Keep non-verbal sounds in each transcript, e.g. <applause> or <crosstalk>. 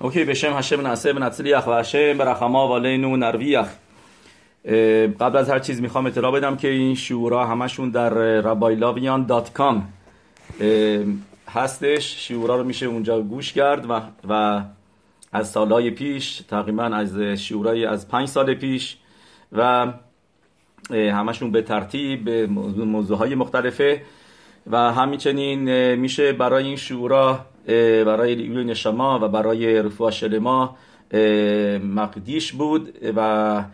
אוקיי, בשם השם נעשה ונצליח, והשם ברחמיו עלינו נרוויח. قبل از هر چیز می‌خوام اطلاع بدم که این شورا همشون در رابایلاویان دات کام هستش. شورا رو میشه اونجا گوش کرد و, و از سالهای پیش تقریبا از شورای از پنج سال پیش و همشون به ترتیب به موضوع مختلفه. و همچنین میشه برای این شورا برای لیوی نشما و برای رفوع شلما مقدیش بود و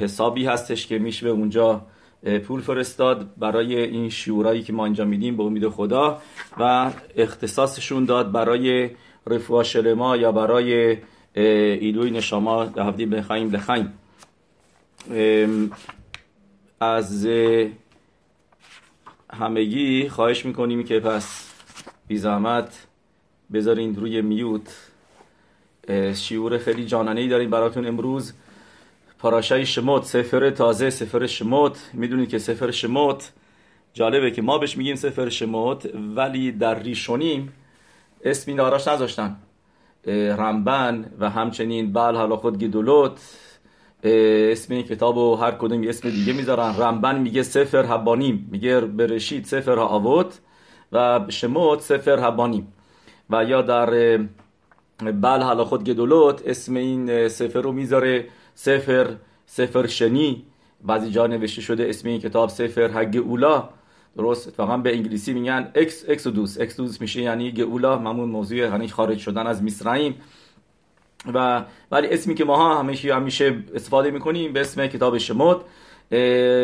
حسابی هستش که میشه به اونجا پول فرستاد برای این شورایی که ما اینجا میدیم به امید خدا و اختصاصشون داد برای رفوع شلما یا برای ایلوی نشما هفتی بخوایم. لخایم از همگی خواهش می‌کنیم که پس بی زحمت بذارین روی میوت. شیور خیلی جانانه ای داریم براتون امروز. پاراشای شموت سفر تازه سفر شموت. می‌دونید که سفر شموت جالبه که ما بهش میگیم سفر شموت ولی در ریشونیم اسم این داراش نذاشتن رمبن و همچنین بل حالا خود گیدولوت. اسم این کتاب و هر کدوم اسم دیگه می‌ذارن. رمبن میگه سفر حبانیم. میگه برشید سفر آوت و شموت سفر حبانیم. و یا در بل حالا خود گدولوت اسم این سفر رو می‌ذاره. سفر سفر شنی. بعضی جا نوشته شده اسم این کتاب سفر حگ اولا. درست؟ فقط به انگلیسی میگن اکس اکسودوس اکسودوس میشه یعنی گئولا همون موضوع یعنی خارج شدن از مصرعیم. و ولی اسمی که ما همیشه همیشه استفاده می‌کنیم به اسم کتاب شمود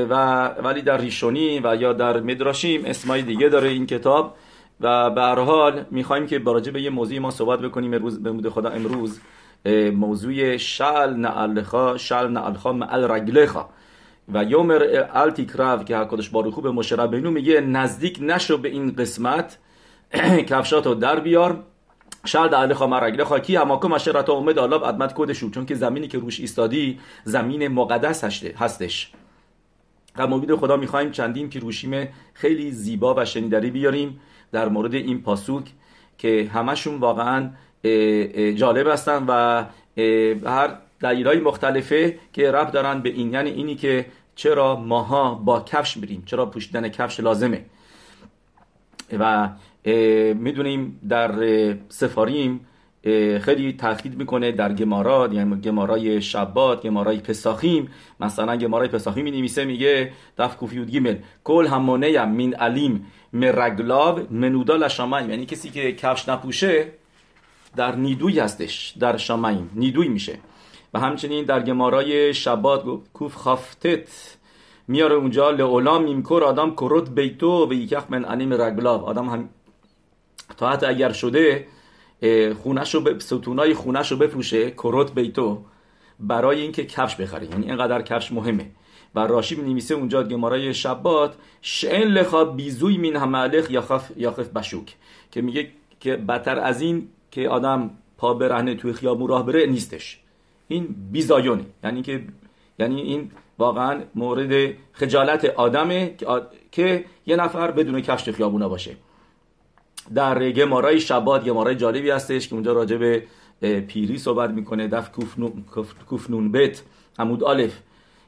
و ولی در ریشونی و یا در مدراشیم اسمای دیگه داره این کتاب و به هر حال می‌خوایم که براجع به یه موضوعی ما صحبت بکنیم امروز به مود خدا امروز موضوع شل نعلخا شل نعلخا معل رگلخا و یومر التیکرف که حکادش باروخو به مشربینو میگه نزدیک نشو به این قسمت <clears throat> کفشاتو در بیار. شال در خواهم رگله خاکی هماکم اشرت اومد آلاب ادمت کدشو چون که زمینی که روش ایستادی زمین مقدس هستش. و امید خدا می‌خوایم چندین که روشیم خیلی زیبا و شنیداری بیاریم در مورد این پاسوک که همشون واقعا جالب هستن و هر دلیلای مختلفه که رب دارن به این. یعنی اینی که چرا ماها با کفش میریم چرا پوشیدن کفش لازمه. و می‌دونیم در سفاریم خیلی تاکید می‌کنه در گمارا یعنی گمارای شبات گمارای پساخیم. مثلا گمارای پساخیم می نویسه میگه دف کوفیود گیمل کل همانه من علیم مرگلاو منودا لشامایم یعنی کسی که کفش نپوشه در نیدوی هستش در شامایم نیدوی میشه. و همچنین در گمارای شبات کوف خافتت میاره اونجا لعلا میمکر آدم کرد بیتو و یکخ من علیم رگلاو آدم هم تا حتی اگر شده خونش رو ستونای خونش رو بفروشه کروت بیتو برای اینکه کفش بخره. یعنی اینقدر کفش مهمه. و راشی نویسه اونجا گمارای شبات شئن لخا بیزوی مین همالخ یاخف یاخف بشوک. که میگه که بدتر از این که آدم پا برهنه توی خیابون راه بره نیستش. این بیزایونه. یعنی که یعنی این واقعا مورد خجالت آدمه که یه نفر بدون کفش خیابونه باشه. در גמרא ی שבת גמרא ی جالبی هستش که اونجا راجع به پیری صحبت می‌کنه. דף קוף נון בית עמוד אלף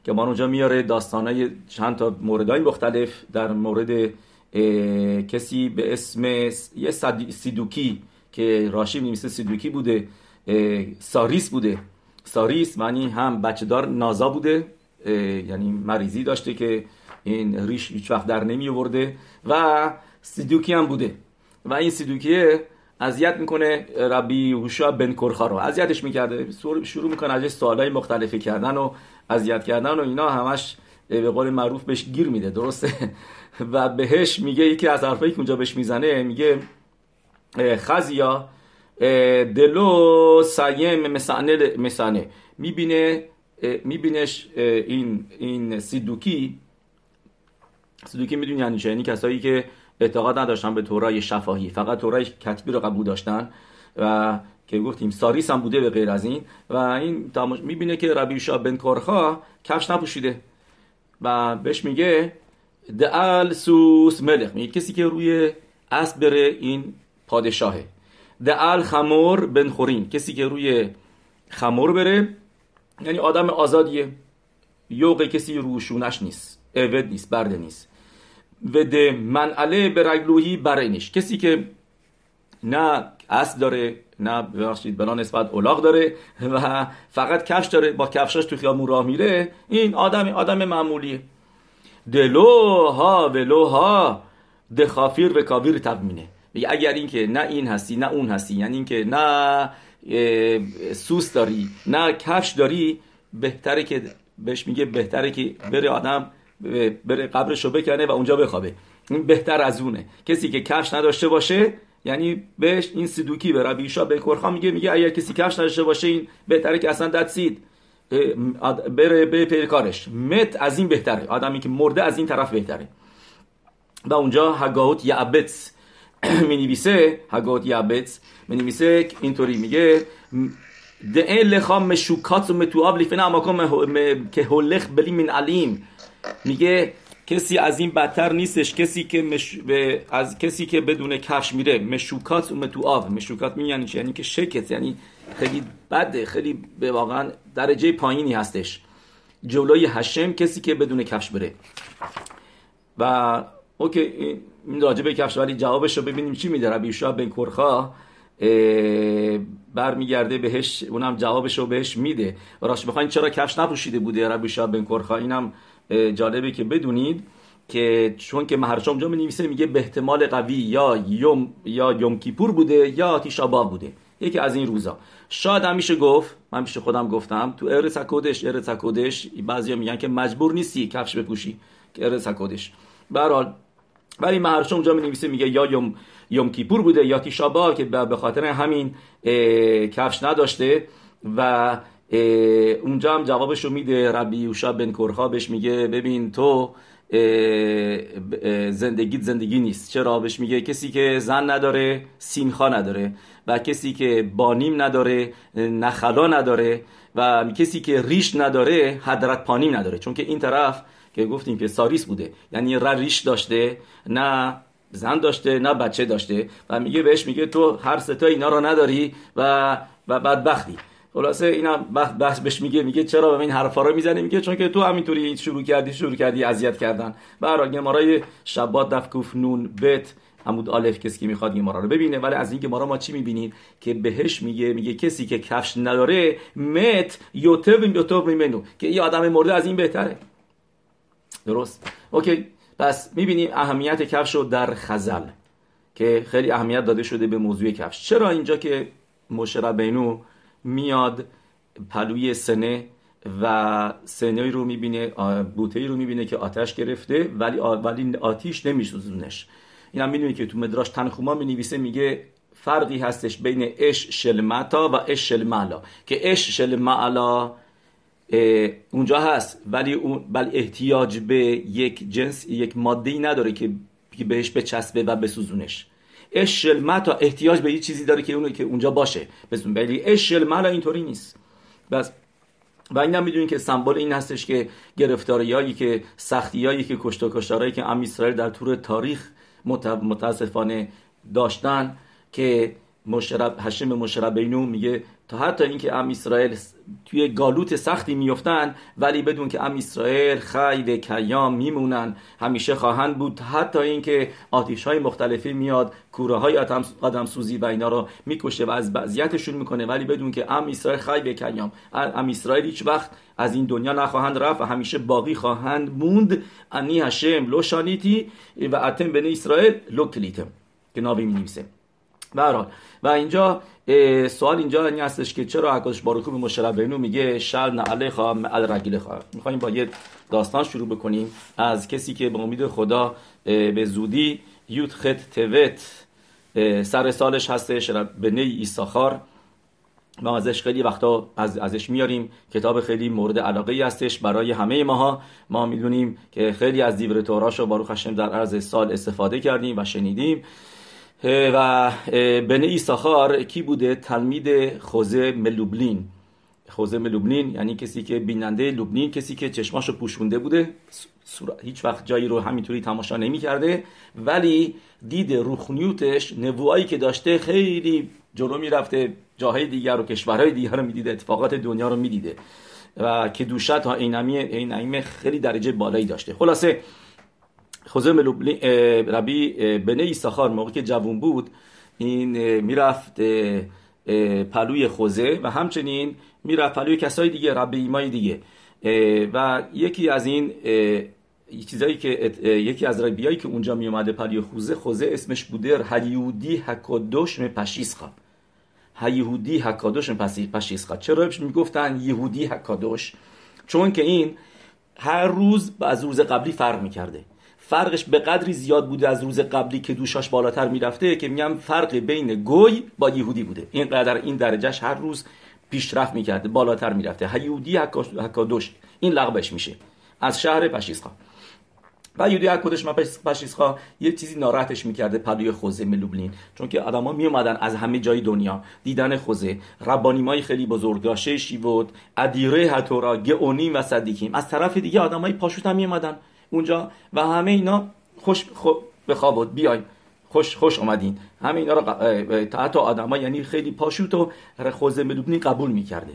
که ما اونجا میاره داستانای چند تا موردهای مختلف. در مورد کسی به اسم یه צדוקי که راشی می‌نویسه צדוקי بوده סריס بوده. סריס معنی هم بچه دار نازا بوده یعنی مریضی داشته که این ریش هیچ وقت در نمی آورده و سیدوکی هم بوده. و این سیدوکیه اذیت می‌کنه ربی هوشا بن کرخا رو. اذیتش می‌کرده. شروع می‌کنه ازش سوالای مختلفی کردن و اذیت کردن و اینا همش به قول معروف بهش گیر میده. درسته؟ <laughs> و بهش میگه یکی از حرفایی که اونجا بهش می‌زنه میگه خزیا دلو سایم مسانه مسانه. می‌بینه میبینش این این سیدوکی. سیدوکی می‌دونی یعنی چه؟ یعنی کسایی که اعتقاد نداشتن به تورای شفاهی. فقط تورای کتبی رو قبول داشتن و که گفتیم ساریس هم بوده به غیر از این. و این می‌بینه که ربی شاه بن کارخا کفش نپوشیده. و بهش میگه دعال سوس ملخ. میگه کسی که روی اسب بره این پادشاهه. دعال خمور بن خورین. کسی که روی خمور بره یعنی آدم آزادیه. یوق کسی روشونش نیست. عبد نیست. برده نیست. و ده منعله به رگلوهی برینش کسی که نه اصل داره نه ببخشید بلا نسبت اولاغ داره و فقط کفش داره با کفشاش تو خیابون راه میره این آدم آدم معمولیه. دلوها ولوها دخافیر و کابیر تبمینه اگر اینکه نه این هستی نه اون هستی یعنی اینکه نه سوس داری نه کفش داری بهتره که بهش میگه بهتره که بره آدم بره قبرشو بکنه و اونجا بخوابه. این بهتر از اونه. کسی که کفش نداشته باشه یعنی بهش این سیدوکی به ربی به کرخا میگه میگه اگر کسی کفش نداشته باشه این بهتره که اصلا دد سید بره به پیکارش مت از این بهتره. آدمی که مرده از این طرف بهتره. و اونجا هگاوت یعبتس <clears throat> می نویسه هگاوت یعبتس می نویسه اینطوری میگه این لخا مشوکات و متواب لیفنه اما که هلخ بلی من علیم. میگه کسی از این بدتر نیستش کسی که مش... از کسی که بدون کفش میره مشوکات و متواب مشوکات می یعنی یعنی که شکت یعنی خیلی بده خیلی به واقعا درجه پایینی هستش. جلوی هشم کسی که بدون کفش بره. و اوکی این راجع به کفش ولی جوابش رو ببینیم چی میده. ربی بن کرخا برمیگرده بهش اونم جوابش رو بهش میده. راست بخواین چرا کفش نپوشیده بوده؟ ربی بن کرخا اینم جالبه که بدونید که چون که مهرشا اونجا نویسه میگه به احتمال قوی یا یوم یا یوم کیپور بوده یا تیشابا بوده. یکی از این روزا. شاید هم میشه گفت من پیش خودم گفتم تو ارس کودش ارس کودش بعضیا میگن که مجبور نیستی کفش بپوشی. که ارس کودش به ولی مهرشا اونجا می نویسه میگه یا یوم یوم کیپور بوده یا تیشابا که به خاطر همین کفش نداشته و اونجا هم جوابش رو میده. ربی یوشا بن کرخا بهش میگه ببین تو زندگیت زندگی نیست. چرا؟ بهش میگه کسی که زن نداره سینخا نداره و کسی که بانیم نداره نخلا نداره و کسی که ریش نداره حضرت پانیم نداره. چون که این طرف که گفتیم که ساریس بوده یعنی را ریش داشته نه زن داشته نه بچه داشته و میگه بهش میگه تو هر ستا اینا رو نداری و و بدبختی. خلاصه اینا بحث بهش میگه میگه چرا به این حرفا رو می‌زنی؟ میگه چون که تو همینطوری شروع کردی شروع کردی اذیت کردن. برای گمارای شبات دفکوف نون بت عمود الف کسی که می‌خواد گمارا رو ببینه. ولی از این گمارا ما چی می‌بینیم؟ که بهش میگه میگه کسی که کفش نداره مت یوتو یوتو میمنو که این آدم مرده از این بهتره. درست؟ اوکی. پس می‌بینیم اهمیت کفش رو در خزل. که خیلی اهمیت داده شده به موضوع کفش. چرا اینجا که مشرب بینو میاد پلوی سنه و سنه رو می‌بینه بوته رو می‌بینه که آتش گرفته ولی ولی آتیش نمیسوزونش. این هم می‌دونی که تو مدراش تنخوما می نویسه میگه فرقی هستش بین اش شلمتا و اش شلمالا که اش شلمالا اونجا هست ولی اون بل احتیاج به یک جنس یک ماده ای نداره که بهش بچسبه و بسوزونش. اشل احتیاج به یه چیزی داره که اون که اونجا باشه. بزن ولی اشل ملا اینطوری نیست. بس و این هم که سمبل این هستش که گرفتاریایی که سختیایی که کشت و کشتارایی که ام اسرائیل در طور تاریخ متاسفانه داشتن که مشرب هشم مشربینو میگه تا حتی اینکه ام اسرائیل توی گالوت سختی میفتن ولی بدون که ام اسرائیل خی و کیام میمونن. همیشه خواهند بود حتی اینکه آتیش های مختلفی میاد کوره های آدم سوزی و اینا رو می‌کشه و از بعضیتشون می‌کنه. ولی بدون که ام اسرائیل خی و کیام ام اسرائیل هیچ وقت از این دنیا نخواهند رفت و همیشه باقی خواهند موند. انی هشم لو شانیتی و اتم بن اسرائیل لو کلیتم که ناوی می و اینجا سوال اینجا این هستش که چرا حکاش باروکو به مشربینو میگه شل نعله خواه رگیله خواه میخواییم با یه داستان شروع بکنیم. از کسی که به امید خدا به زودی یود خط توت سر سالش هستش بنی ایساخار. ما ازش خیلی وقتا از ازش میاریم. کتاب خیلی مورد علاقه ای هستش برای همه ماها. ما می‌دونیم که خیلی از دیور توراش رو باروخ هشم در عرض سال استفاده کردیم و شنیدیم. و بنی ایساخار کی بوده؟ تلمید خوزه ملوبلین. خوزم لبنین یعنی کسی که بیننده لبنین کسی که چشماشو پوشونده بوده. هیچ وقت جایی رو همینطوری تماشا نمی کرده ولی دید روخنیوتش نبوایی که داشته خیلی جلو می‌رفته. جاهای دیگر و کشورهای دیگر رو می‌دیده اتفاقات دنیا رو می‌دیده. و که دوشت ها اینعیمه خیلی درجه بالایی داشته. خلاصه خوزم ربی بنه ایساخار موقع که جوون بود این می‌رفت پلوی خوزه و همچنین می‌رفت پلوی کسای دیگه رب ایمای دیگه. و یکی از این چیزایی که یکی از ربیایی که اونجا می اومده پلوی خوزه خوزه اسمش بوده حکادوش می پشیسخا. هیهودی می پشیسخا. چرا می‌گفتن یهودی حکادوش؟ چون که این هر روز از روز قبلی فرق می‌کرده. فرقش به قدری زیاد بوده از روز قبلی که دوشاش بالاتر می‌رفته که میگم فرق بین گوی با یهودی بوده. این قدر این درجهش هر روز پیشرفت می‌کرده بالاتر می‌رفته. هیودی حکادوش این لقبش میشه. از شهر پشیسخا و یودی کدش ما پشیسخا یه چیزی ناراحتش می‌کرده پلوی خوزه ملوبلین چون که آدما می اومدن از همه جای دنیا دیدن خوزه. ربانیمای خیلی بزرگ داشه شیوت ادیره هتورا گئونیم و صدیکیم از طرف دیگه آدمای پاشوت هم می اومدن اونجا و همه اینا خوش به خواب بیاین. خوش خوش اومدین. همه اینا رو حتی آدما یعنی خیلی پاشوت و خوزه ملوبلین قبول می‌کرده.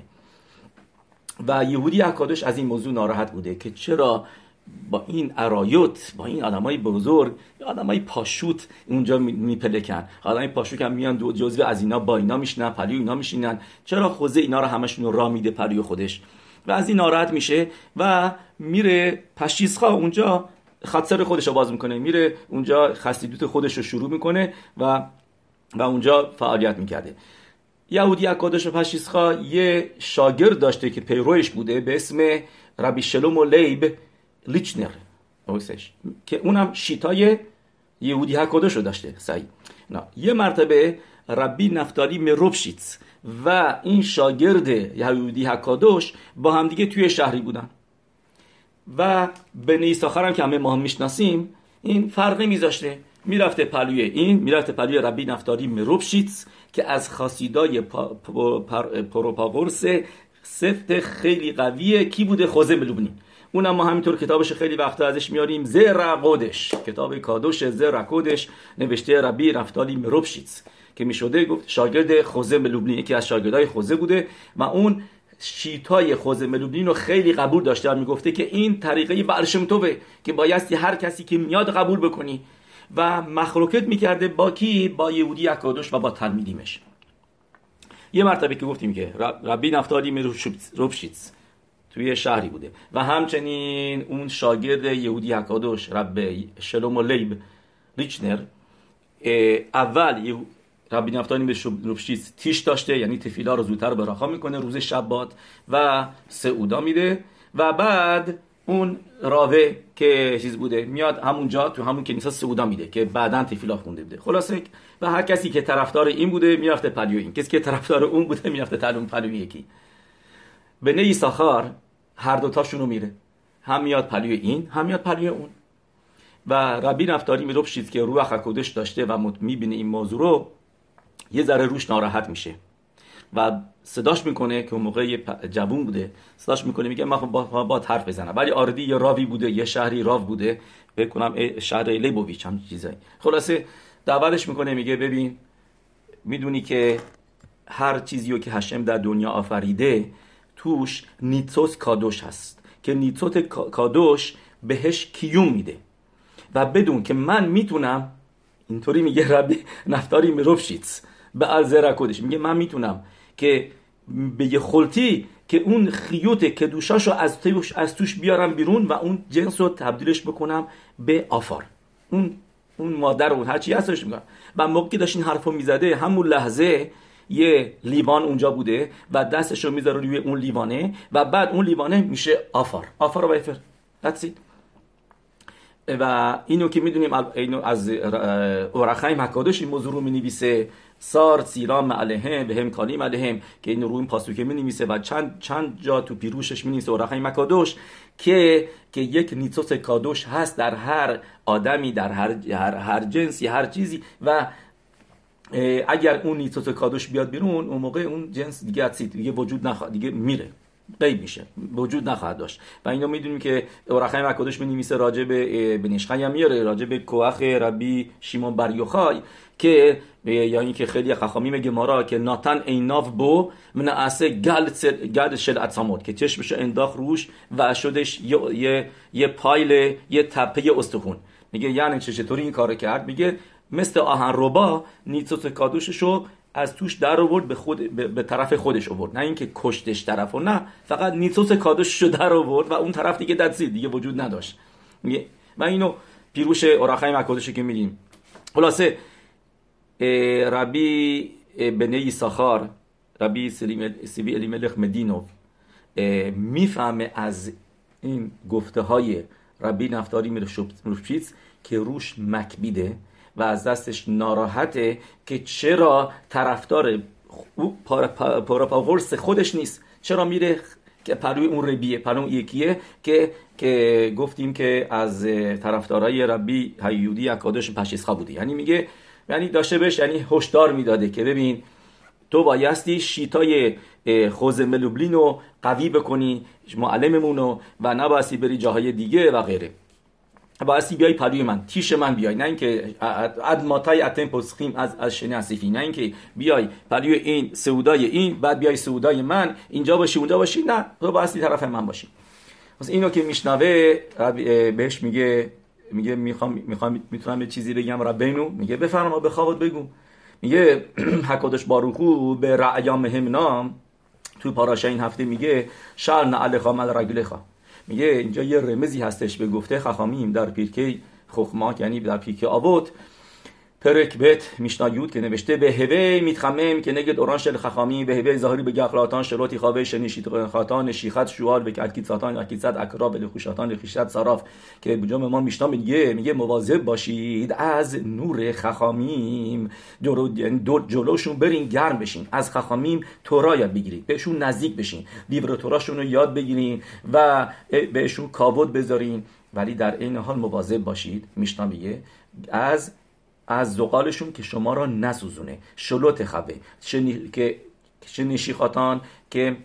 و יהודי הקדוש از این موضوع ناراحت بوده که چرا با این ارایوت با این آدمای بزرگ آدمای פשוט اونجا میپلکن آدمای פשוט هم میان دو جزو از اینا با اینا میشنن پلیو اینا میشینن. چرا חוזה اینا رو همشون را میده پلیو خودش؟ و از این ناراحت میشه و میره پشیسخا اونجا חצר خودش رو باز می‌کنه. میره اونجا خستیدوت خودش رو شروع می‌کنه و و اونجا فعالیت می‌کرده. یهودی اکادش و پشیسخا یه شاگرد داشته که پیروش بوده به اسم ربی شلوم و لیب لیچنر. که اونم شیتای یهودی رو داشته سعی یه مرتبه ربی نفتالی مروبشیتس و این شاگرد یهودی حکادوش با همدیگه توی شهری بودن. و به نیساخر هم که همه ما هم می‌شناسیم این فرقی میذاشته می‌رفته پلوی این می‌رفته پلوی ربی نفتالی مروبشیتس که از خاصیدای پروپاگورس سفت خیلی قویه. کی بوده؟ خوزه ملوبنی. اونم ما همینطور کتابش خیلی وقتا ازش میاریم. زر قودش. کتاب کادوش زر کودش نوشته ربی رفتالی مروبشیتس. که می‌شده گفت شاگرد خوزه ملوبنی یکی از شاگردای خوزه بوده و اون شیتای خوزه ملوبنین رو خیلی قبول داشته و می‌گفته که این طریقه برشمتوه که بایستی هر کسی که میاد قبول بکنی. و مخلوکت می‌کرده با کی؟ با یهودی اکادوش و با تلمیدیمش. یه مرتبه که گفتیم که ربی نفتالی مروبشیتس توی شهری بوده. و همچنین اون شاگرد یهودی حکادوش رب شلوم و لیب ریچنر اول ربی نفتانی به روبشیز تیش داشته یعنی تفیلا رو زودتر براخا می‌کنه روز شبات و סעודה میده و بعد اون רב ه که چیز بوده میاد همونجا تو همون کنیسا סעודה میده که بعدا תפילה خونده بوده. خلاصه و هر کسی که طرفدار این بوده می‌رفته پلیو این. کسی که طرفدار اون بوده می‌رفته تلون پلیو یکی. בני יששכר هر دوتاشون رو میره. هم میاد پلیو این هم میاد پلیو اون. و ربی نفتالی میروپشیتس که רוח הקודש داشته و می‌بینه این موضوع رو یه ذره روش ناراحت میشه. و صداش می‌کنه که اون موقع جوون بوده. صداش می‌کنه میگه من با, با حرف بزنم. ولی آردی یه راوی بوده یه شهری راو بوده. بکنم شهر لیبوویچ هم چیزایی. خلاصه دعوتش می‌کنه میگه ببین می‌دونی که هر چیزی که هشم در دنیا آفریده توش نیتوس کادوش هست. که نیتوت کادوش بهش کیوم میده. و بدون که من می‌تونم اینطوری میگه ربی نفتاری مروفشیتس به الزره کدش میگه من می‌تونم که به یه خلطی که اون خیوت که دوشاشو از توش, از توش بیارم بیرون و اون جنس رو تبدیلش بکنم به آفار اون اون مادر اون هرچی هستش میگم و موقعی که داشت این حرفو می‌زده همون لحظه یه لیوان اونجا بوده و دستش رو می‌ذاره روی اون لیوانه و بعد اون لیوانه میشه آفار آفار و ویفر That's و اینو که می‌دونیم اینو از اورخایم حکادش این موضوع رو می‌نویسه. سار سیرام علیهم به هم کالیم علیهم که این رو این پاسوکه می نویسه و چند چند جا تو پیروشش می نویسه اورخایم مکادوش که که یک نیتوس کادوش هست در هر آدمی در هر هر, هر جنسی هر چیزی و اگر اون نیتوت کادوش بیاد بیرون اون موقع اون جنس دیگه دیگه وجود نخواهد دیگه میره. غیب میشه وجود نخواهد داشت. و اینو می‌دونیم که اورخای مکادش می نویسه راجع به بنیشخای هم میاره راجع به کوخ ربی شیمون بریوخای که یا اینکه خیلی خخامی گمارا که ناتن ایناف بو من اسه گل شل اتسامود که چشمش انداخ روش و شدش یه یه پایل یه تپه استخون. میگه یعنی چطوری این کارو کرد؟ میگه مثل آهن ربا نیتوت کادوششو از توش در آورد به, خود به, طرف خودش آورد. نه اینکه کشتش طرف و نه. فقط نیتوس کادوش رو در آورد و اون طرف دیگه دستید دیگه وجود نداشت. و اینو پیروش اوراخای مکادوشی که میدیم. خلاصه ربی بنی ساخار ربی سیبی الیملخ مدینوف می‌فهمه از این گفته های ربی نفتاری میرشوپچیتس که روش مکبیده. و از دستش ناراحته که چرا طرفدار پاراپاورس خودش نیست. چرا میره که پروی اون ربیه پروی یکیه که که گفتیم که از طرفدارای ربی هیودی اکادش پشیسخا بوده. یعنی میگه یعنی داشته بهش یعنی هشدار می‌داده که ببین تو بایستی شیتای خوز ملوبلین رو قوی بکنی معلممونو و نبایستی بری جاهای دیگه و غیره. بایستی بیای پروی من تیش من بیای. نه اینکه اد ماتای اتم پسخیم از از شنی اسیفی نه اینکه بیای پروی این سعودای این بعد بیای سعودای من. اینجا باشی اونجا باشی. نه تو بایستی طرف من باشی. پس اینو که میشنوه بهش میگه میگه می‌خوام می‌خوام می‌تونم یه چیزی بگم. ربینو میگه بفرما بخواد بگو. میگه <clears throat> حکادش باروخو به رعیا مهمنام تو پاراشه این هفته میگه شر نعل خامل رگلخا میگه اینجا یه رمزی هستش به گفته خخامیم در پیرکه خخمات یعنی در پیرکه آوت پرک بت میشنایود که نوشته به هوه میتخمم که نگد اوران شل خخامی به هوه ظاهری به گخلاتان شروطی خوابه شنیشید خاتان شیخت شوال به کتکیت ساتان اکیزت اکرا به لخوشاتان لخیشت صراف که بجام ما میشنا میگه میگه مواظب باشید از نور خخامیم دور جلوشون برین گرم بشین از خخامیم تورا بگیرید بهشون نزدیک بشین لیبر توراشون رو یاد بگیرین و بهشون کاود بذارین ولی در این حال مواظب باشید میشنا میگه از از زغالشون که شما را نسوزونه. شلوت خوه شنی... که شنیشیخاتان که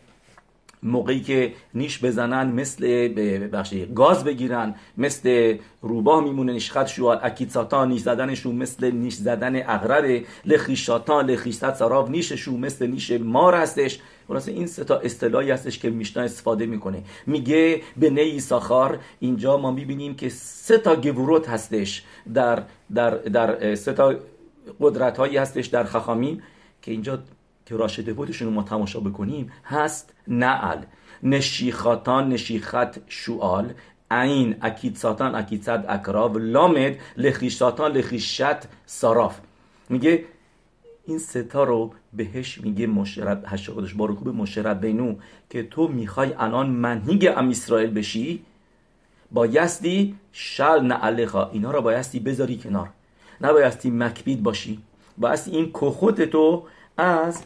موقعی که نیش بزنن مثل بخشی گاز بگیرن مثل روباه میمونه نشخط شوال اکیتساتان نیش زدنشون مثل نیش زدن اغرب لخیشاتان لخیشت سراف نیششون مثل نیش مار هستش. خلاصه این سه تا اصطلاحی هستش که میشنا استفاده می‌کنه. میگه به نی ساخار اینجا ما می‌بینیم که سه تا گوروت هستش در در در سه تا قدرت هایی هستش در خخامیم که اینجا که راشده بودشون رو ما تماشا بکنیم هست نعل. نشیخاتان نشیخت شوال عین اکید ساتان اکید صد اکراو. لامد لخیشاتان لخیشت ساراف میگه این ستا رو بهش میگه مشرب هشتادش باروکو به مشرب بینو که تو می‌خوای الان منهیگ ام اسرائیل بشی؟ بایستی شل نعلخا اینا رو بایستی بذاری کنار. نبایستی مکبید باشی. بایستی این کخوت تو از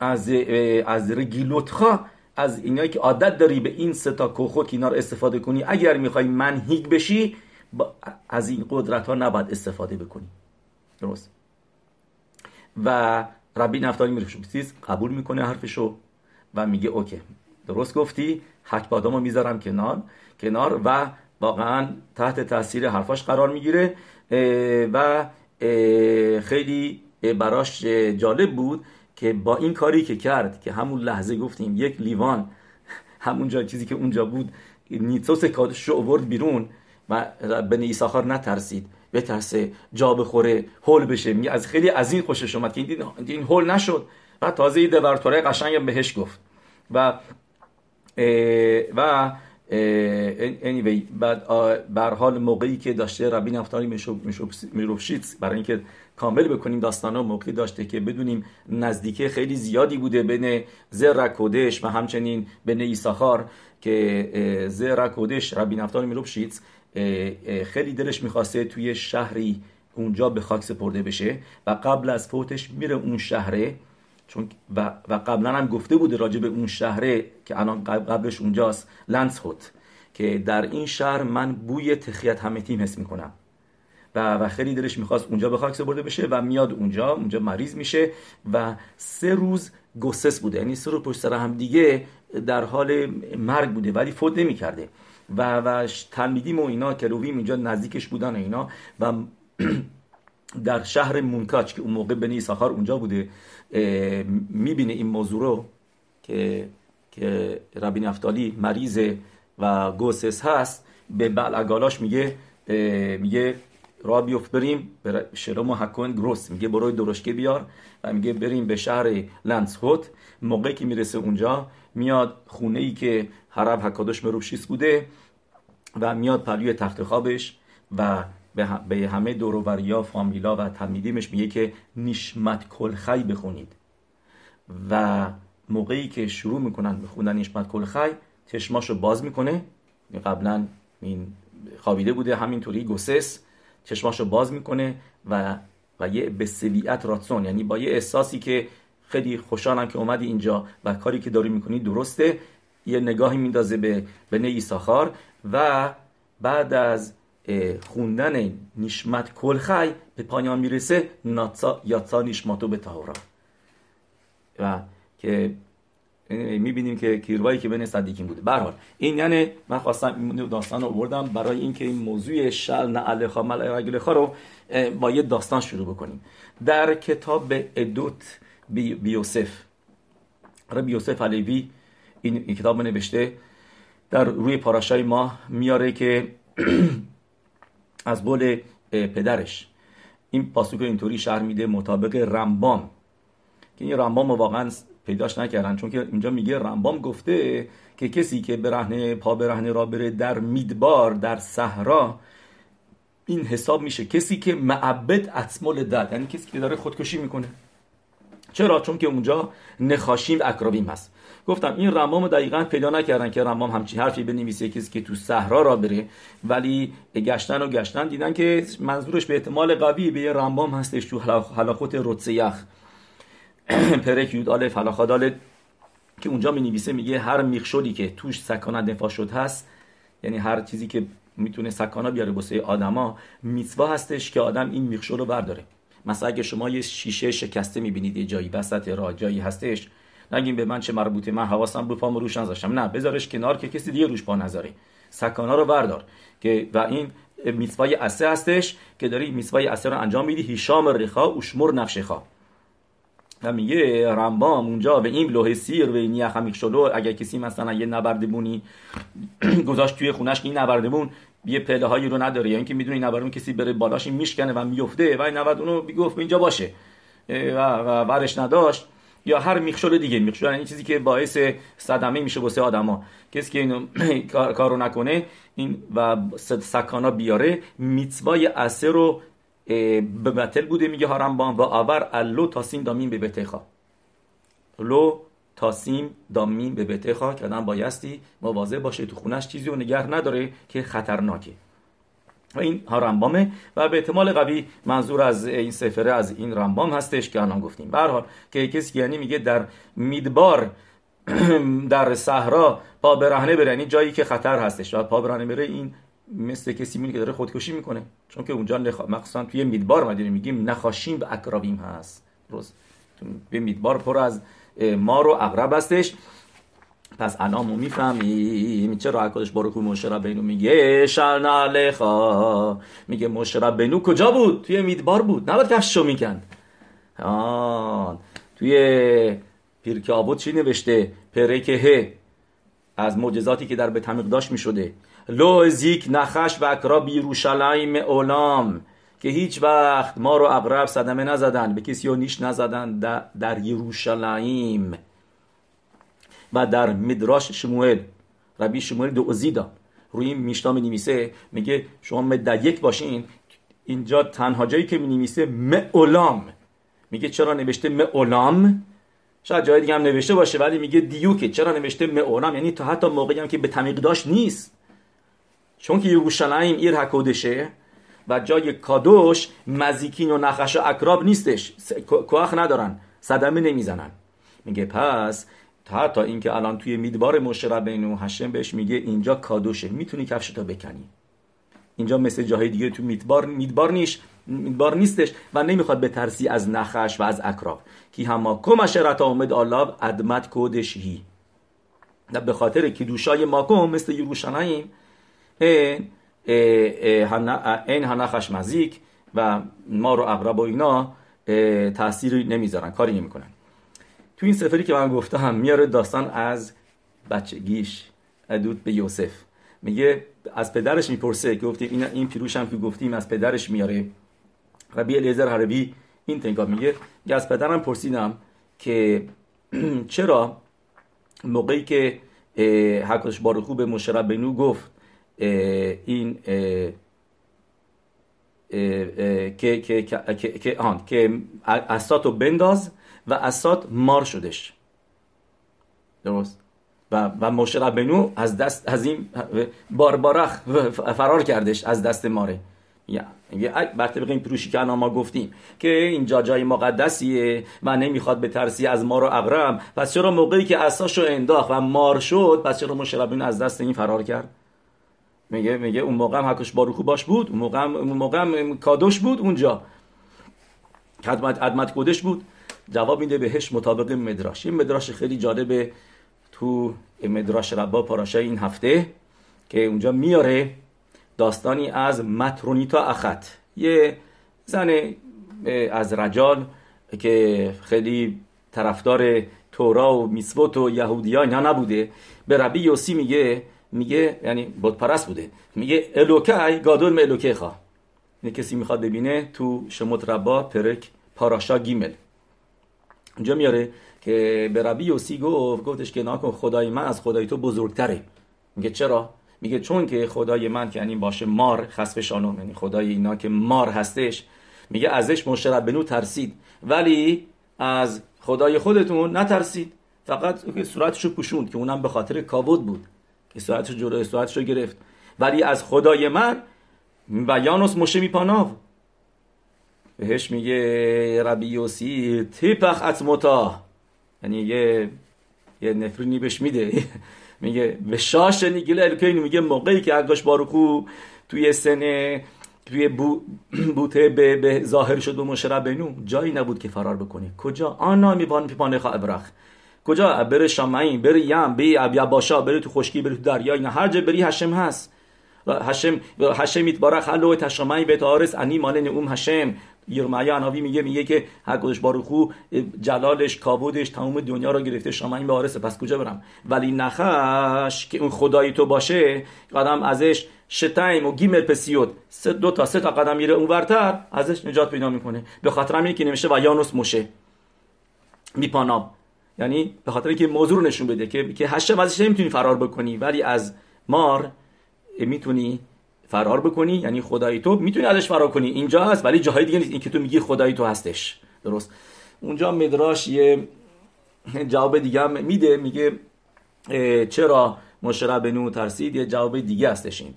از از رگیلوتخا از اینایی که عادت داری به این ستا کوخوت که اینا رو استفاده کنی. اگر می‌خوای منهیگ بشی از این قدرت ها نباید استفاده بکنی. درست؟ و ربی نفتالی میره قبول می‌کنه حرفشو و میگه اوکی. درست گفتی. حک بادامو می‌ذارم کنار کنار و واقعا تحت تاثیر حرفاش قرار می‌گیره. و خیلی براش جالب بود که با این کاری که کرد که همون لحظه گفتیم یک لیوان همونجا چیزی که اونجا بود نیتوس کادش آورد بیرون و بنی ایساخار نترسید. بترسه جا بخوره هول بشه. میگه از خیلی از این خوشش اومد که این, این هول نشد. و تازه دورتوره قشنگ بهش گفت. و و anyway بعد بر حال موقعی که داشته ربی نفتاری میروفشیتس برای اینکه کامل بکنیم. داستان ها موقعی داشته که بدونیم نزدیکی خیلی زیادی بوده بین زر کودش و همچنین بین ایساخار که زر کودش ربی نفتاری میروفشیتس خیلی دلش می‌خواسته توی شهری اونجا به خاک سپرده بشه و قبل از فوتش میره اون شهره. چون و, و قبلا هم گفته بوده راجع به اون شهره که الان قبلش اونجاست لنس هوت که در این شهر من بوی تخیت همه تیم حس می‌کنم. و و خیلی دلش می‌خواست اونجا به خاک سپرده بشه و میاد اونجا اونجا مریض میشه و سه روز گسس بوده. یعنی سه روز پشت سر هم دیگه در حال مرگ بوده ولی فوت نمی‌کرده. و و تلمیدیم و اینا که رویم اینجا نزدیکش بودن و اینا. و <clears throat> در شهر مونکاچ که اون موقع بنی ساخار اونجا بوده می‌بینه این موضوع رو که که ربی نفتالی مریض و گوسس هست. به بلعگالاش میگه میگه را بیفت بریم. شرم حکون گروس. میگه بروی درشکه بیار. و میگه بریم به شهر لنسخوت موقعی که می‌رسه اونجا میاد خونه ای که حرب حکادش مروشیس بوده و میاد پلوی تخت خوابش و به همه دورووریا فامیلا و تلمیدیمش میگه که نشمت کلخی بخونید. و موقعی که شروع می‌کنن به خوندن نشمت کلخی چشماشو باز می‌کنه. قبلا این خوابیده بوده. همینطوری گسس. چشماشو باز می‌کنه و و یه به سویت راتسون. یعنی با یه احساسی که خیلی خوشحالم که اومدی اینجا و کاری که داری می‌کنی درسته. یه نگاهی میندازه به به نی ساخار و بعد از خوندن نشمت کلخی به پایان می‌رسه ناتسا یاتسا نشماتو به تاورا و که می‌بینیم که کیروایی که بین صدیکین بوده. برحال این یعنی من خواستم این داستان رو بردم برای اینکه این موضوع شل نعلخا ملعگلخا رو با یه داستان شروع بکنیم. در کتاب ادوت بیوسف رب یوسف علیوی این, این کتاب نوشته در روی پاراشای ما میاره که <clears throat> از قول پدرش. این پاسوک اینطوری شهر میده مطابق رمبام که این رمبام واقعا پیداش نکردن. چون که اینجا میگه رمبام گفته که کسی که برهنه پا برهنه را بره در میدبار در صحرا این حساب میشه کسی که معبد اتمال دد یعنی کسی که داره خودکشی می‌کنه. چرا؟ چون که اونجا نخاشیم اکرابیم هست. گفتم این رمام دقیقا پیدا نکردن که رمام همچین حرفی بنویسه کسی که تو صحرا را بره. ولی گشتن و گشتن دیدن که منظورش به احتمال قوی به یه رمام هستش تو حلاخوت رتسیخ <clears throat> پرک یود حلاخات که اونجا می نویسه میگه هر میخشولی که توش سکانت نفا شد هست یعنی هر چیزی که می‌تونه سکانا بیاره بسه آدما میتوا هستش که آدم این میخشول رو برداره. مثلا اگه شما یه شیشه شکسته می‌بینید یه جایی وسط راه جایی هستش نگیم به من چه مربوطه من حواسم به پام روش نذاشتم. نه بذارش کنار که کسی دیگه روش پا نذاره. سکانا رو بردار. که و این میتوای اسه هستش که داری میتوای اسه رو انجام میدی. هیشام رخا اوشمر نفشخا. و میگه رمبام اونجا به این لوح سیر و این خمیق شلو اگر کسی مثلا یه نبردمونی <clears throat> گذاشت توی خونش این نبردمون یه پله هایی رو نداره. یا اینکه می‌دونه این نبردمون کسی بره بالاش میشکنه و میفته و این نبردمون رو اینجا باشه. و, و برش نداشت. یا هر میخشل دیگه میخشل این چیزی که باعث صدمه میشه واسه آدما. کسی که اینو <clears throat> کارو نکنه این و سکانا بیاره میتوای اسه رو به بطل بوده میگه هارمبان و آور الو تاسیم دامین به بتخا. لو تاسیم دامین به بتخا که آدم بایستی مواظب باشه تو خونش چیزی رو نگه نداره که خطرناکه. و این ها و به احتمال قوی منظور از این سفره از این رمبام هستش که الان گفتیم. به که کسی یعنی میگه در میدبار <clears throat> در صحرا پا برهنه بره یعنی جایی که خطر هستش و پا برهنه بره این مثل کسی میونه که داره خودکشی می‌کنه. چون که اونجا نخ... مخصوصا توی میدبار ما میگیم نخاشیم به اکرابیم هست. درست. به میدبار پر از مار و اقرب هستش. پس الان ما می‌فهمیم چرا حکادش بارکو مشرب بینو میگه شلنا علیخا میگه مشرب بینو کجا بود؟ توی میدبار بود. نباید کفششو می‌کند. آه. توی پیرک آبود چی نوشته؟ پرکه. از معجزاتی که در به داشت می‌شده. لو زیک نخش و اکراب یروشلایم اولام که هیچ وقت ما رو اقرب صدمه نزدن به کسی نیش نزدن در یروشلایم. و در مدراش شموئل ربی شموئل دو ازیدا روی این میشنا می میگه شما مدیک باشین اینجا تنها جایی که می معلام میگه چرا نوشته معلام شاید جای دیگه هم نوشته باشه ولی میگه دیوکه چرا نوشته معلام یعنی تا حتی موقعی هم که به تمیق داشت نیست. چون که یروشلایم ایر حکودشه و جای کادوش مزیکین و نخش و اکراب نیستش. کوخ ندارن. صدمه نمی‌زنن. میگه پس تا تا اینکه الان توی میدبار مشرب بین و هشم بهش میگه اینجا کادوشه. می‌تونی کفشتو بکنی. اینجا مثل جاهای دیگه تو میدبار میدبار نیش میدبار نیستش و نمی‌خواد به ترسی از نخش و از اکراب. کی هما کم شرط آمد آلاب ادمت کودشهی به خاطر کدوشای ماکم مثل یروشلایم این این هنخش مزیک و ما رو اقرب و اینا تأثیری نمی‌ذارن کاری نمی‌کنن. تو این سفری که من گفتم میاره داستان از بچگیش. ادود به یوسف. میگه از پدرش می‌پرسه که گفتیم این این پیروش هم که گفتیم از پدرش میاره. ربی الیزر حربی این تنگا میگه از پدرم پرسیدم که <clears throat> چرا موقعی که حقش بارخو به مشرب بنو گفت این که که که آن که بنداز و اسات مار شدش. درست؟ و و مشه ربنو از دست از این باربارخ فرار کردش از دست ماره. یه بر طبق این پروشی که ما گفتیم که اینجا جای مقدسیه و نمی‌خواد به ترسی از مار و اقرم پس چرا موقعی که اساشو انداخت و مار شد پس چرا مشه از دست این فرار کرد؟ میگه میگه اون موقع هم حکش باروخو باش بود اون موقع هم, اون موقع هم کادوش بود اونجا. خدمت ادمت کودش بود. جواب میده بهش مطابق مدراش. این مدراش خیلی جالبه. تو مدراش ربا پاراشه این هفته که اونجا میاره داستانی از مترونیتا اخت. یه زن از رجال که خیلی طرفدار تورا و میسوت و یهودیا اینا نبوده. به ربی یوسی میگه میگه یعنی بود پرست بوده. میگه الوکای گادول الوکه خواه یعنی کسی می‌خواد ببینه تو شموت ربا پرک پاراشا گیمل. اونجا میاره که به ربی یوسی گفت گفتش که ناکن خدای من از خدای تو بزرگتره. میگه چرا؟ میگه چون که خدای من که یعنی باشه مار خسف شانون یعنی خدای اینا که مار هستش. میگه ازش مشرب بنو ترسید. ولی از خدای خودتون نترسید. فقط صورتشو پوشوند که اونم به خاطر کابود بود. صورتشو جلو صورتشو گرفت. ولی از خدای من و یانوس مشه میپاناو. بهش میگه ربی یوسی تیپخ اتموتا یعنی یه یه نفرینی بهش میده. <laughs> میگه به شاش نیگیل الکین میگه موقعی که اگاش باروخو توی سن توی بو <clears throat> بوته به, به ظاهر شد و مشرب بینو جایی نبود که فرار بکنه. کجا؟ آنا میبان پیپانه خواه ابرخ کجا؟ بره شامعین بره یم بری باشا بره تو خشکی بره تو دریا اینا هر جا بری هشم هست. هشم هشم میتبارخ حلو تشامعی به تارس انی مال نعوم هشم یرمیا اناوی میگه میگه که هر کدش جلالش کابودش تمام دنیا رو گرفته شما این وارثه پس کجا برم؟ ولی نخش که اون خدایی تو باشه قدم ازش شتایم و گیمل پسیود سه دو تا سه تا قدم میره اونورتر ازش نجات پیدا می‌کنه. به خاطر همین که نمیشه و یانوس موشه. میپاناب یعنی به خاطر اینکه موضوع رو نشون بده که که هشم ازش نمی‌تونی فرار بکنی ولی از مار می‌تونی فرار بکنی یعنی خدای تو می‌تونی ازش فرار کنی. اینجا هست ولی جاهای دیگه نیست. این که تو میگی خدای تو هستش. درست. اونجا مدراش یه <laughs> جواب دیگه هم میده میگه چرا مشرب بنو ترسید؟ یه جواب دیگه هستش این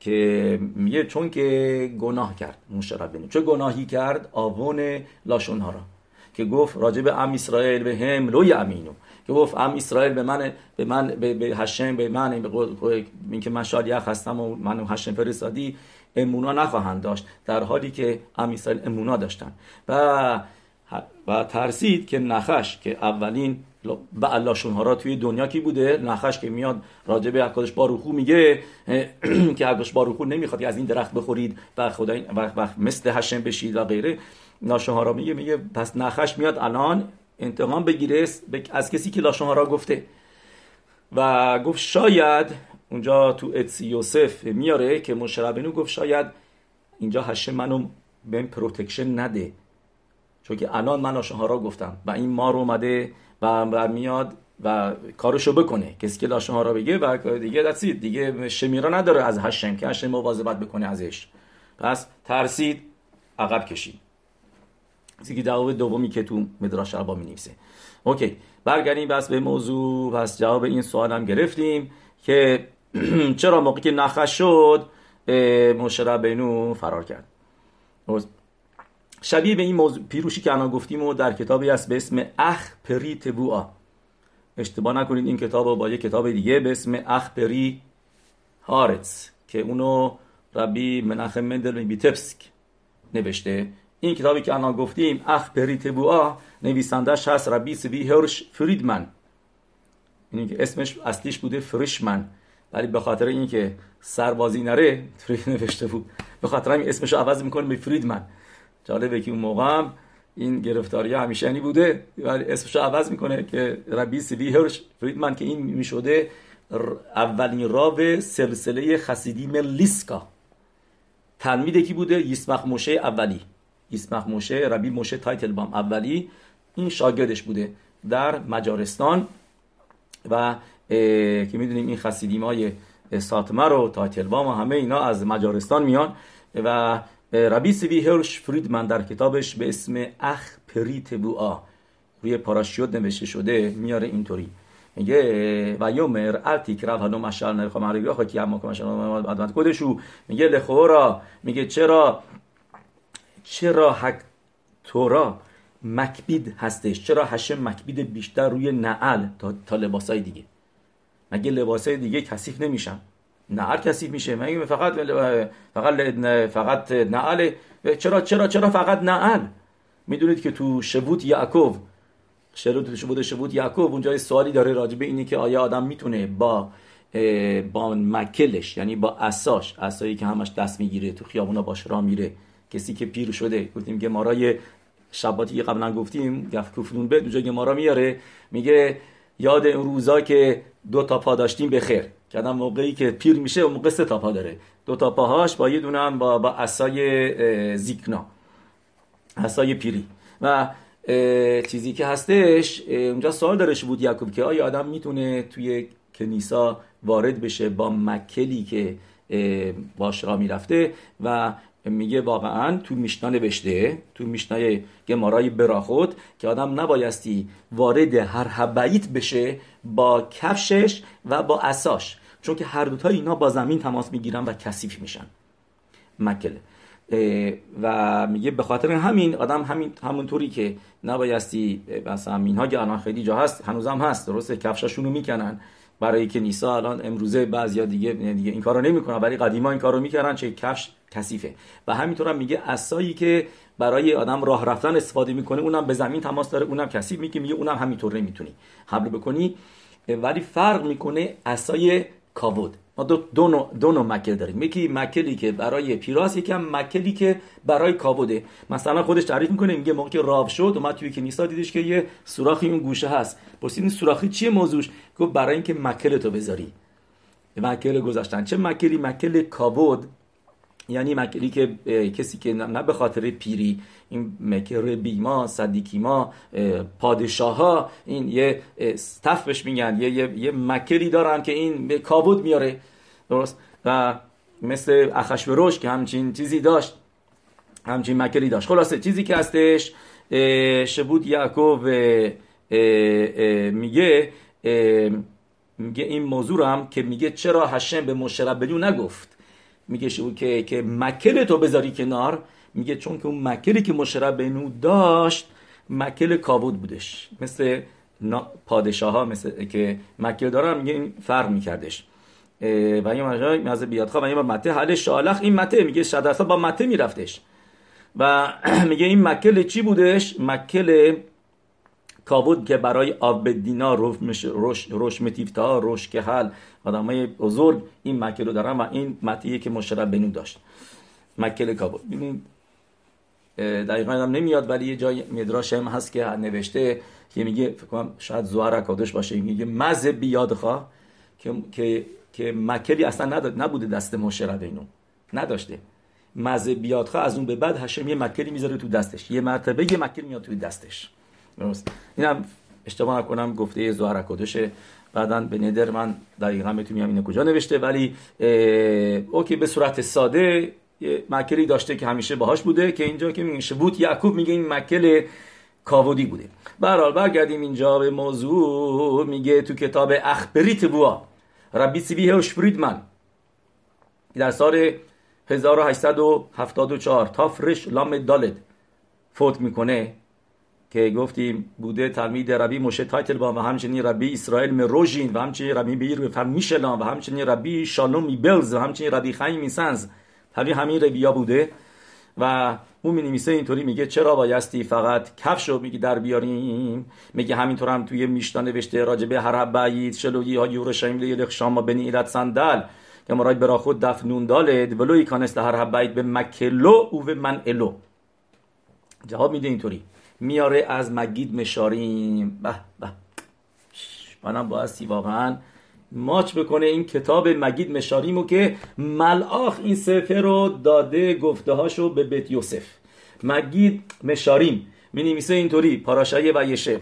که میگه چون که گناه کرد مشرب بنو. چه گناهی کرد؟ آوون لاشون ها را. که گفت راجب ام اسرائیل به هم لوی امینو. که گفت ام اسرائیل به من به من به, به هشم به من به اینکه من شالیخ هستم و من هشم فرستادی امونا نخواهند داشت. در حالی که ام اسرائیل امونا داشتن. و و ترسید که نخش که اولین به ها را توی دنیا کی بوده؟ نخش که میاد راجع به حکادش باروخو میگه <clears throat> که حکادش باروخو نمی‌خواد که از این درخت بخورید و خدا و مثل هشم بشید و غیره. לשון הרע میگه میگه پس נחש میاد الان انتقام بگیره از کسی که לשון הרע گفته. و گفت شاید اونجا تو עץ יוסף میاره که משה רבנו گفت شاید اینجا השם منو به protection نده. چون که الان من לשון הרע گفتم و این مار اومده و میاد و کارشو بکنه. کسی که לשון הרע بگه و دیگه دستید دیگه שמירה نداره از השם که השם مواظبت بکنه ازش. پس ترسید عقب کشید. که جواب دومی که تو مدراش عربا می نویسه اوکی برگردیم بس به موضوع. پس جواب این سوال هم گرفتیم که <clears throat> چرا موقعی که نخش شد مشرب بینو فرار کرد. شبیه به این موضوع پیروشی که الان گفتیم و در کتابی است به اسم اخ پری تبوعا. اشتباه نکنید این کتاب با یه کتاب دیگه به اسم اخ پری هارتس که اونو ربی منخم مندل بیتفسک نوشته. این کتابی که الان گفتیم اخ پریت بوا نویسندش هست ربی سوی هرش فریدمن. این که اسمش اصلیش بوده فریشمن ولی به خاطر اینکه سربازی نره فرید نوشته بود. به خاطر این اسمش عوض می‌کنه به فریدمن. جالبه که اون موقع هم این گرفتاری همیشه یعنی بوده. ولی اسمش عوض می‌کنه که ربی سوی هرش فریدمن که این می‌شده اولین רב سلسله חסידים لیسکا תלמיד کی بوده؟ ישמח משה اولی. ישמח משה ربی موشه تایتلبام اولی این شاگردش بوده در مجارستان و که می‌دونیم این חסידים های ساتمر و تایتلبام و همه اینا از مجارستان میان و ربی تسوی هرش فریدمن در کتابش به اسم אך פרי תבואה روی پاراشیوت نوشته شده میاره اینطوری میگه و یومر التی کرف هنو مشال نرخ معربی آخه که عدمت کدشو میگه لخورا میگه چرا چرا حق تورا مکبید هستش؟ چرا هشم مکبید بیشتر روی نعل تا, تا لباسای دیگه؟ مگه لباسای دیگه کثیف نمیشن؟ نعل کثیف میشه. مگه فقط فقط فقط نعل؟ چرا چرا چرا فقط نعل؟ می‌دونید که تو شبوت یعقوب شروط شبود شبوت یعقوب اونجا سوالی داره راجبه اینی که آیا آدم می‌تونه با با مکلش یعنی با اساش اسایی که همش دست می‌گیره تو خیابونا باش را میره کسی که پیر شده. گفتیم که مارای شباتی که قبلا گفتیم گفت کوفنون به اونجا گمارا میاره. میگه یاد اون روزا که دو تا پا داشتیم به خیر. که موقعی که پیر میشه اون موقع سه تا پا داره. دو تا پاهاش با یه دونه هم با با اسای زیکنا. اسای پیری. و چیزی که هستش اونجا سوال داره بود یعقوب که آیا آدم می‌تونه توی کنیسا وارد بشه با مکلی که باش را می‌رفته؟ و میگه واقعا تو میشنا نوشته تو میشنای گمارای براخود که آدم نبایستی وارد هر حبعیت بشه با کفشش و با اساش. چون که هر دوتا اینا با زمین تماس می‌گیرن و کثیف میشن. مکل. و میگه به خاطر همین آدم همین همونطوری که نبایستی مثلا اینها که الان خیلی جا هست هنوزم هست درسته کفشاشونو می‌کنن. برای که نیسا الان امروزه بعضیا دیگه دیگه این کارو نمی‌کنن ولی قدیما این کارو می‌کردن چه کفش کثیفه. و همینطور هم میگه اسایی که برای آدم راه رفتن استفاده می‌کنه اونم به زمین تماس داره اونم کثیف میگه میگه اونم همینطور نمی‌تونی. حمله بکنی. ولی فرق می‌کنه اسای کاود ما دو, دو, نوع, دو نوع مکل داریم. یکی مکلی که برای پیراس یکم مکلی که برای کابوده. مثلا خودش تعریف می‌کنه میگه موقع که راب شد اومد توی کنیسا دیدش که یه سوراخی اون گوشه هست. پرسید این سوراخی چیه موضوعش؟ گفت برای اینکه مکل تو بذاری. مکل گذاشتن. چه مکلی؟ مکل کابود. یعنی مکلی که کسی که نه به خاطر پیری این مکر بیما صدیکی ما پادشاه ها این یه استف میگن یه, یه, مکلی دارن که این به کابود میاره. درست؟ و مثل اخشوروش که همچین چیزی داشت همچین مکلی داشت. خلاصه چیزی که هستش شبود یعقوب میگه میگه این موضوع هم که میگه چرا هشم به مشربلیو نگفت؟ میگه که که مکل تو بذاری کنار. میگه چون که اون مکلی که مشرب بینو داشت مکل کابود بودش. مثل پادشاه ها مثل که مکل دارن میگه این فرق میکردش. و این مجای بیاد خواه و این مته حل شالخ این مته میگه شدرسا با مته میرفتش. و <clears throat> میگه این مکل چی بودش؟ مکل کابود که برای آب دینا روش, متیفتا روش که حل. آدمای بزرگ این مکل رو دارن و این متیه که مشرب بنو داشت. مکل کابود. ببینید دقیقا هم نمیاد ولی یه جای مدراش هم هست که نوشته که میگه فکر کنم شاید زوار کادش باشه میگه مزه بیاد خواه که که که مکلی اصلا نبوده دست مشرب اینو نداشته. مزه بیاد خواه از اون به بعد هشم یه مکلی می‌ذاره تو دستش. یه مرتبه یه مکل میاد توی دستش. درست. اینم اشتباه نکنم گفته زوار کادشه بعدا به ندر من دقیقا بتونم اینو کجا نوشته. ولی اوکی به صورت ساده مکلی داشته که همیشه باهاش بوده که اینجا که میگه شبوت یعقوب میگه این مکل کاودی بوده. برحال برگردیم اینجا به موضوع. میگه تو کتاب اخبریت بوا ربی هوش فریدمن در سال 1874 تا فرش لام دالد فوت می‌کنه. که گفتیم بوده تلمید ربی موشه تایتل با و همچنین ربی اسرائیل مروژین و همچنین ربی بیر و میشلان و همچنین ربی شالوم بلز و همچنین ربی خیم میسنز همین همین رویا بوده. و اون می نویسه اینطوری میگه چرا بایستی فقط کفش رو میگی در بیاریم؟ میگه همینطور هم توی میشتا نوشته راجبه هر بعید شلوی ها یورشایم لیل شام بنی ایلت صندل. که مرای برا خود دفنون دالد ولوی کانست هر بعید به مکلو او به من الو جواب میده اینطوری. میاره از مگید مشاریم. به به. منم بایستی واقعا ماچ بکنه این کتاب مگید مشاریمو که ملآخ این سفر رو داده گفته هاشو به بیت یوسف. مگید مشاریم می نویسه اینطوری پاراشای و یشف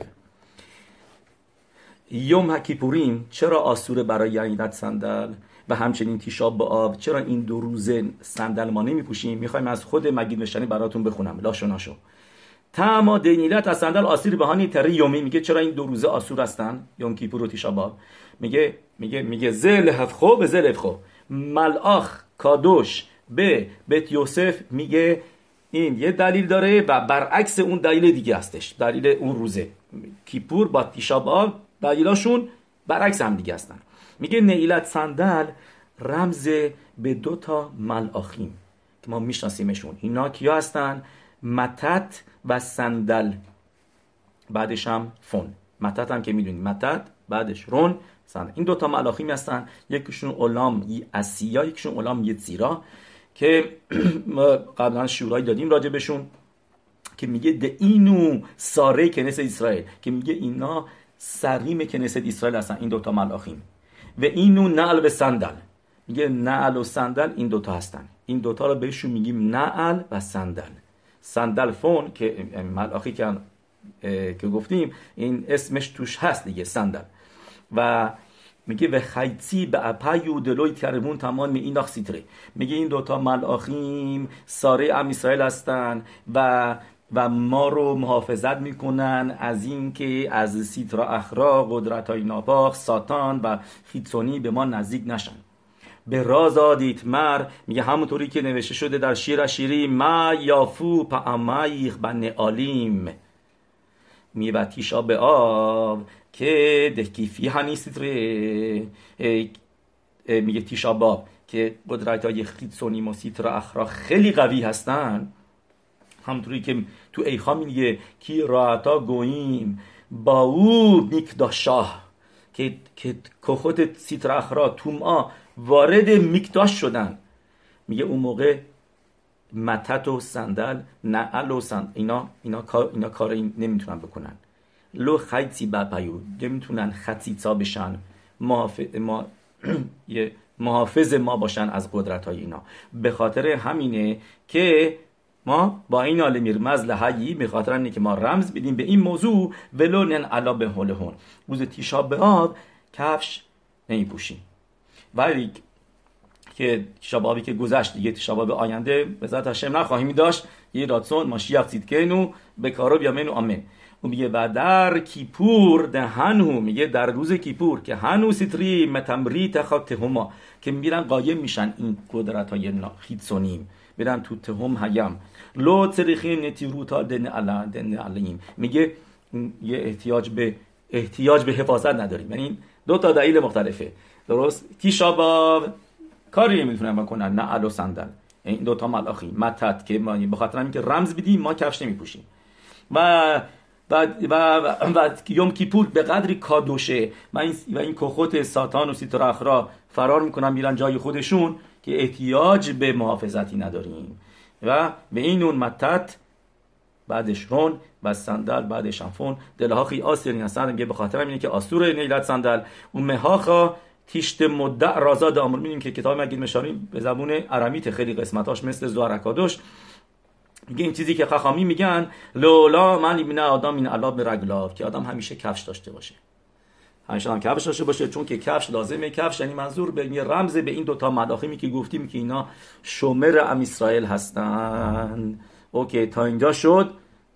یوم هکیپوریم چرا آسور برای یعنیدت صندل؟ و همچنین تیشاب با آب چرا این دو روزه صندل ما نمی پوشیم می‌خوایم از خود مگید مشاری براتون بخونم. لاشو ناشو تما دینیلت از صندل آسیر بهانی تری یومی. میگه چرا این دو روزه آسور هستن؟ یوم کیپور و تیشاب میگه میگه میگه زل هفخو و زل هفخو ملآخ کادوش به بیت یوسف میگه این یه دلیل داره و برعکس اون دلیل دیگه هستش. دلیل اون روزه. کیپور با تیشاب دلیلاشون برعکس هم دیگه هستن. میگه نیلت صندل رمز به دو تا ملآخیم که ما میشناسیمشون. اینا کیا هستن؟ متت و صندل. بعدش هم فون. متت هم که می‌دونید. متت بعدش رون صندل. این دوتا ملاخیم هستن یکیشون علام اسیا یکیشون علام یتزیرا که <clears throat> قبلا شورای دادیم راجع بهشون که میگه د اینو ساره کنست اسرائیل که میگه اینا سریم کنست اسرائیل هستن. این دوتا ملاخیم. و اینو نعل و صندل میگه نعل و صندل این دوتا هستن. این دوتا رو بهشون میگیم نعل و صندل صندل فون که ملاخی که که گفتیم این اسمش توش هست دیگه صندل و میگه و خیتی به اپایو دلوی کرمون تمام این سیتره میگه این دوتا ملاخیم ساره ام اسرائیل هستن و و ما رو محافظت می‌کنن از اینکه از سیترا اخرا قدرت های ناپاخ ساتان و خیتسونی به ما نزدیک نشن. به رازادیت مر میگه همونطوری که نوشته شده در شیر شیری ما یافو پا امایخ بن آلیم میوتیشا به آب که دهکیفی هنی سیتره میگه تیشاباب که قدرت های خیتسونی و سیتر اخرا خیلی قوی هستن. همطوری که تو ایخا میگه کی راعتا گوییم با او میکداشاه که که کخوت سیتر اخرا توما وارد میکداش شدن. میگه اون موقع متت و صندل نعل و صندل اینا اینا کار اینا کار نمی‌تونن بکنن. لو خیتی بپیو نمی‌تونن خطیتا بشن. محافظ ما <clears throat> محافظ ما باشن از قدرت های اینا. به خاطر همینه که ما با این حال میر مزل هایی به خاطر اینه که ما رمز بدیم به این موضوع ولو نن علا به هون. روز تیشاب به آب کفش نمیپوشیم. ولی که شبابی که گذشت دیگه شباب آینده به ذات هشم نخواهیم داشت یه راتسون ماشیخ سیدکنو به کارو بیامنو آمن و میگه و در کیپور دهنو میگه در روز کیپور که هنو سیتری متمری تخواب تهما که میرن قایم میشن این قدرت های خیتسونیم میرن تو تهم هیم لو تریخیم نتیروتا دن علا دن علیم. میگه یه احتیاج به احتیاج به حفاظت نداریم. یعنی دو تا دلیل مختلفه. درست؟ تیشابا کاری می‌تونن بکنن نه الو صندل. این دو تا ملاخی. متت که ما به خاطر اینکه رمز بدیم ما کفش نمیپوشیم. و و و, و, یوم کیپور به قدری کادوشه. و این و این کخوت ساتان و سیتر اخرا فرار می‌کنن میرن جای خودشون که احتیاج به محافظتی نداریم. و به این اون متت بعدش رون و صندل بعدش انفون دلها خی آسیرین هستن میگه به خاطر اینه که آسور نیلت صندل. اون مهاخا تیشت مدع رازاد آمر میدیم که کتاب مگید مشاری به زبون عرمیت خیلی قسمتاش مثل زوارکادوش میگه این چیزی که خخامی میگن لولا من ایمین آدم این علاب رگلاف که آدم همیشه کفش داشته باشه. همیشه هم کفش داشته باشه چون که کفش لازمه کفش یعنی منظور به یه رمز به این دوتا مداخیمی که گفتیم که اینا شومر ام اسرائیل هستن. اوکی تا اینجا شد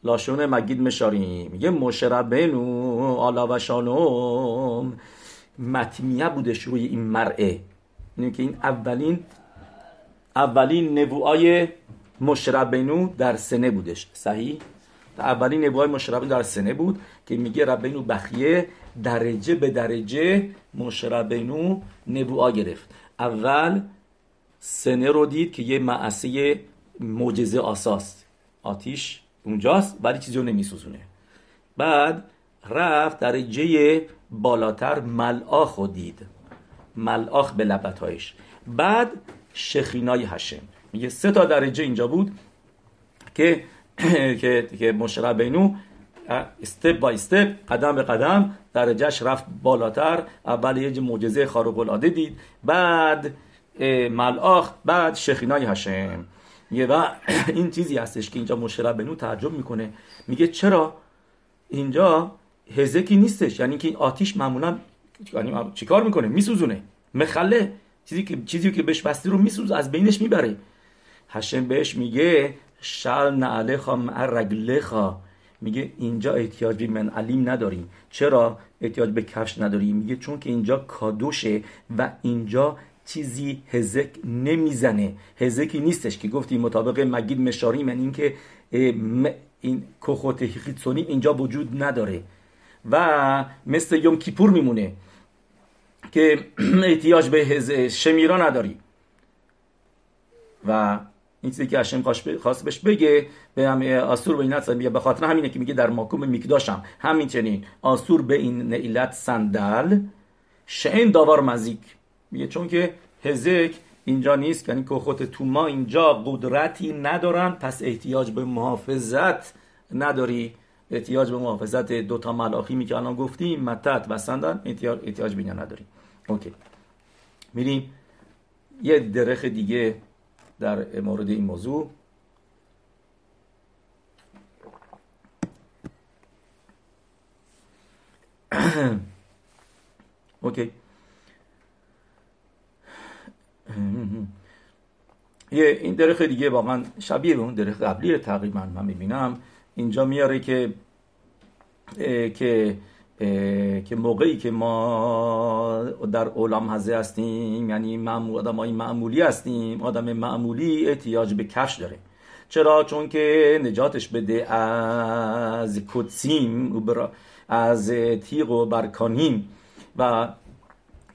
لاشون مگید مشاری میگه مشربنو آلا و شانوم متمیه بودش روی این مرعه. اینه که این اولین اولین نبوهای مشربینو در سنه بودش. صحیح؟ اولین نبوهای مشربینو در سنه بود که میگه ربینو بخیه درجه به درجه مشربینو نبوها گرفت. اول سنه رو دید که یه معصه معجزه آساست. آتیش اونجاست ولی چیزی رو نمیسوزونه. بعد رفت درجه بالاتر ملاخ رو دید. ملاخ به لبتایش. بعد شخینای هشم میگه سه تا درجه اینجا بود که <clears throat> که که مشرع بینو استپ بای استپ قدم به قدم درجهش رفت بالاتر. اول یه معجزه خارق العاده دید بعد ملاخ بعد شخینای هشم یه و <clears throat> این چیزی هستش که اینجا مشرع بنو تعجب می‌کنه. میگه چرا اینجا هزکی نیستش. یعنی که این آتیش معمولا یعنی چیکار می‌کنه؟ میسوزونه. مخله. چیزی که چیزی که بهش بستی رو میسوز از بینش می‌بره. هشم بهش میگه شل نعلخا مع رگلخا میگه اینجا احتیاج به من علیم نداریم چرا احتیاج به کفش نداریم میگه چون که اینجا کادوشه و اینجا چیزی هزک نمی‌زنه. هزکی نیستش که گفتیم مطابق مگید مشاری من اینکه این کخوت خیتسونی اینجا وجود نداره. و مثل یوم کیپور میمونه که <clears throat> احتیاج به شمیرا نداری. و این چیزی که هشم خواست بهش بگه به هم آسور به این میگه به خاطر همینه که میگه در ماکوم میکداشم. همین چنین آسور به این نعیلت صندل شعین داوار مزیک. میگه چون که هزک اینجا نیست یعنی که خود تو ما اینجا قدرتی ندارن پس احتیاج به محافظت نداری. احتیاج به محافظت دوتا ملاخی که الان گفتیم متت و سندن احتیاج به نداریم. اوکی. میریم. یه درخ دیگه در مورد این موضوع. <clears throat> اوکی. یه این درخ دیگه واقعا شبیه به اون درخ قبلی تقریبا من می‌بینم. اینجا میاره که که که موقعی که ما در اولام هزه هستیم یعنی معمول آدم های معمولی هستیم آدم معمولی احتیاج به کفش داره. چرا؟ چون که نجاتش بده از کتسیم از تیغ و برکانیم. و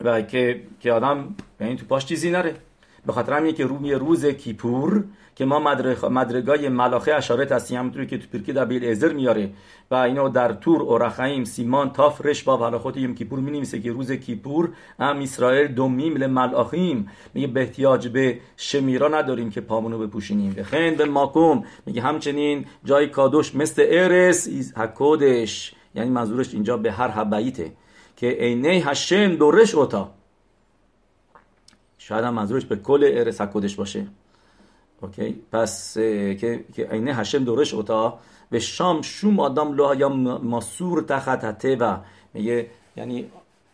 و که که آدم این تو پاش چیزی نره. به خاطر همینه که روی روز کیپور که ما مدرگای ملاخه اشارت هستیم. همونطوری که تو پیرکی در بیل ازر میاره و اینو در تور اورخایم سیمان تاف رش با حلاخوت یم کیپور می که روز کیپور هم اسرائیل دومیم لملاخیم میگه به احتیاج به شمیرا نداریم که پامونو بپوشینیم. بخند به ماکوم. میگه همچنین جای کادوش مثل ارس حکودش. یعنی منظورش اینجا به هر حبیته که عینه هشم دورش اوتا شاید هم منظورش به کل ارس حکودش باشه. اوکی پس که که عینه هشم دورش اوتا به شام شوم آدم لو یا ماسور تحت و میگه یعنی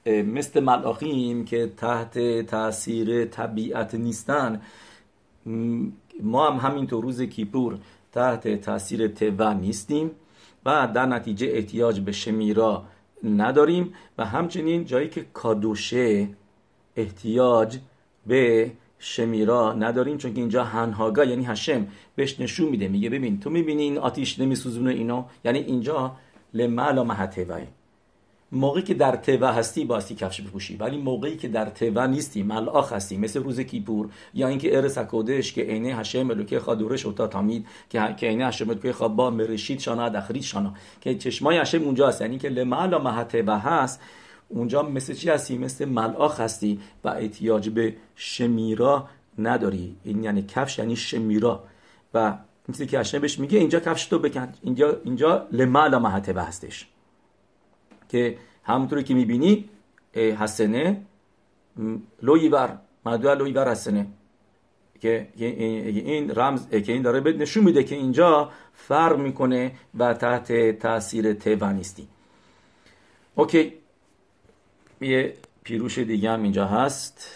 مثل ملاخیم که تحت تاثیر طبیعت نیستن ما هم همینطور روز کیپور تحت تاثیر توا نیستیم و در نتیجه احتیاج به شمیرا نداریم و همچنین جایی که کادوشه احتیاج به شمیرا نداریم چون که اینجا هنهاگا یعنی هشم بهش نشون میده میگه ببین تو می‌بینی این آتیش نمیسوزونه اینو یعنی اینجا لمعلا محتوه موقعی که در توا هستی باستی کفش بپوشی ولی موقعی که در توا نیستی ملاخ هستی مثل روز کیپور یا اینکه ارس کودش که عینه هشم الوکه خادورش اوتا تامید که که عینه هشم الوکه با مرشید شانا دخرید شانا. که چشمای هشم اونجا هست یعنی که لمعلا محتوه هست. اونجا مثل چی هستی؟ مثل ملاخ هستی و احتیاج به شمیرا نداری. این یعنی کفش یعنی شمیرا. و چیزی که هشم بهش میگه اینجا کفش تو بکن. اینجا اینجا لمعلا محتوه هستش. که همونطوری که می‌بینی حسنه لویور مدوع لویور حسنه. که این رمز که این داره نشون میده که اینجا فرق می‌کنه و تحت تاثیر تیوه نیستی اوکی. یه پیروش دیگه هم اینجا هست.